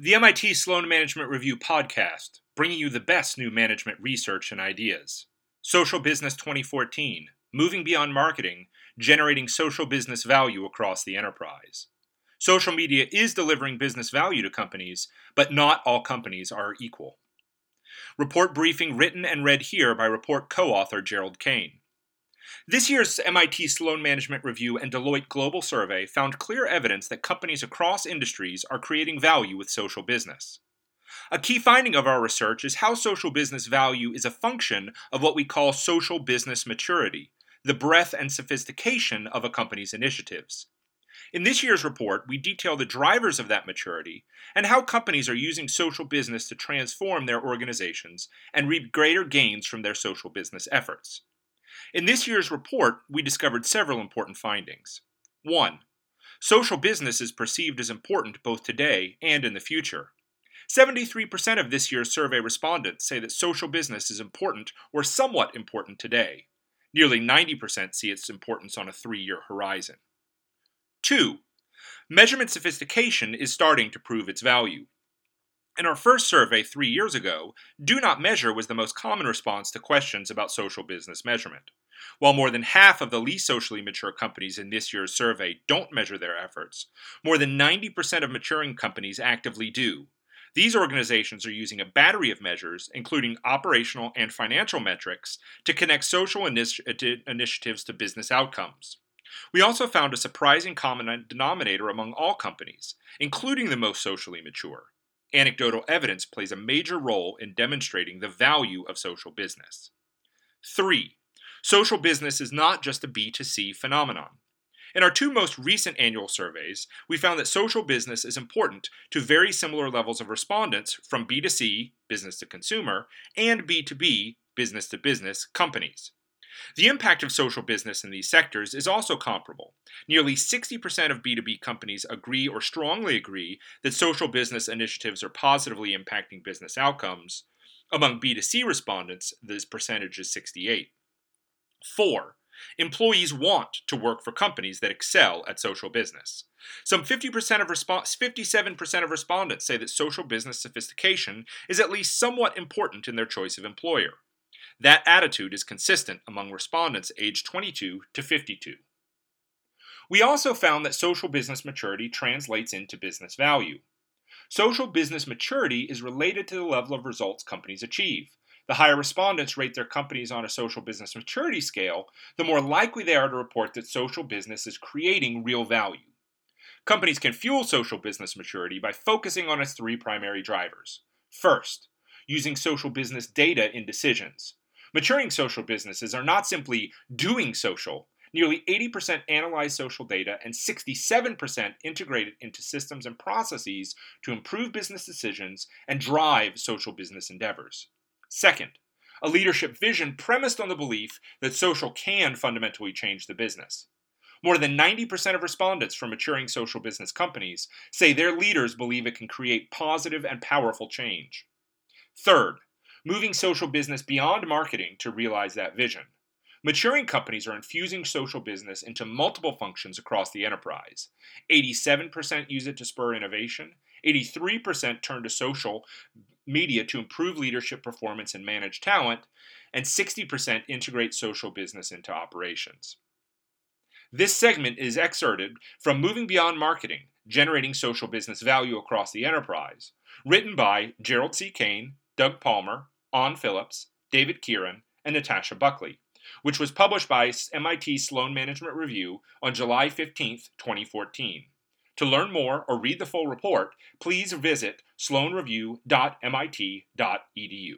The MIT Sloan Management Review podcast, bringing you the best new management research and ideas. Social Business 2014 Moving Beyond Marketing, Generating Social Business Value Across the Enterprise. Social media is delivering business value to companies, but not all companies are equal. Report briefing written and read here by report co author Gerald Kane. This year's MIT Sloan Management Review and Deloitte Global Survey found clear evidence that companies across industries are creating value with social business. A key finding of our research is how social business value is a function of what we call social business maturity, the breadth and sophistication of a company's initiatives. In this year's report, we detail the drivers of that maturity and how companies are using social business to transform their organizations and reap greater gains from their social business efforts. In this year's report, we discovered several important findings. 1. Social business is perceived as important both today and in the future. 73% of this year's survey respondents say that social business is important or somewhat important today. Nearly 90% see its importance on a three year horizon. 2. Measurement sophistication is starting to prove its value. In our first survey three years ago, do not measure was the most common response to questions about social business measurement. While more than half of the least socially mature companies in this year's survey don't measure their efforts, more than 90% of maturing companies actively do. These organizations are using a battery of measures, including operational and financial metrics, to connect social initi- initiatives to business outcomes. We also found a surprising common denominator among all companies, including the most socially mature. Anecdotal evidence plays a major role in demonstrating the value of social business. 3. Social business is not just a B2C phenomenon. In our two most recent annual surveys, we found that social business is important to very similar levels of respondents from B2C, business to consumer, and B2B, business to business, companies. The impact of social business in these sectors is also comparable. Nearly 60% of B2B companies agree or strongly agree that social business initiatives are positively impacting business outcomes. Among B2C respondents, this percentage is 68. 4. Employees want to work for companies that excel at social business. Some 50% of response, 57% of respondents say that social business sophistication is at least somewhat important in their choice of employer. That attitude is consistent among respondents aged 22 to 52. We also found that social business maturity translates into business value. Social business maturity is related to the level of results companies achieve. The higher respondents rate their companies on a social business maturity scale, the more likely they are to report that social business is creating real value. Companies can fuel social business maturity by focusing on its three primary drivers. First, using social business data in decisions. Maturing social businesses are not simply doing social. Nearly 80% analyze social data and 67% integrate it into systems and processes to improve business decisions and drive social business endeavors. Second, a leadership vision premised on the belief that social can fundamentally change the business. More than 90% of respondents from maturing social business companies say their leaders believe it can create positive and powerful change. Third, moving social business beyond marketing to realize that vision. Maturing companies are infusing social business into multiple functions across the enterprise. 87% use it to spur innovation, 83% turn to social media to improve leadership performance and manage talent, and 60% integrate social business into operations. This segment is excerpted from Moving Beyond Marketing Generating Social Business Value Across the Enterprise, written by Gerald C. Kane, Doug Palmer, Anh Phillips, David Kiron, and Natasha Buckley, which was published by MIT Sloan Management Review on July 15, 2014. To learn more or read the full report, please visit sloanreview.mit.edu.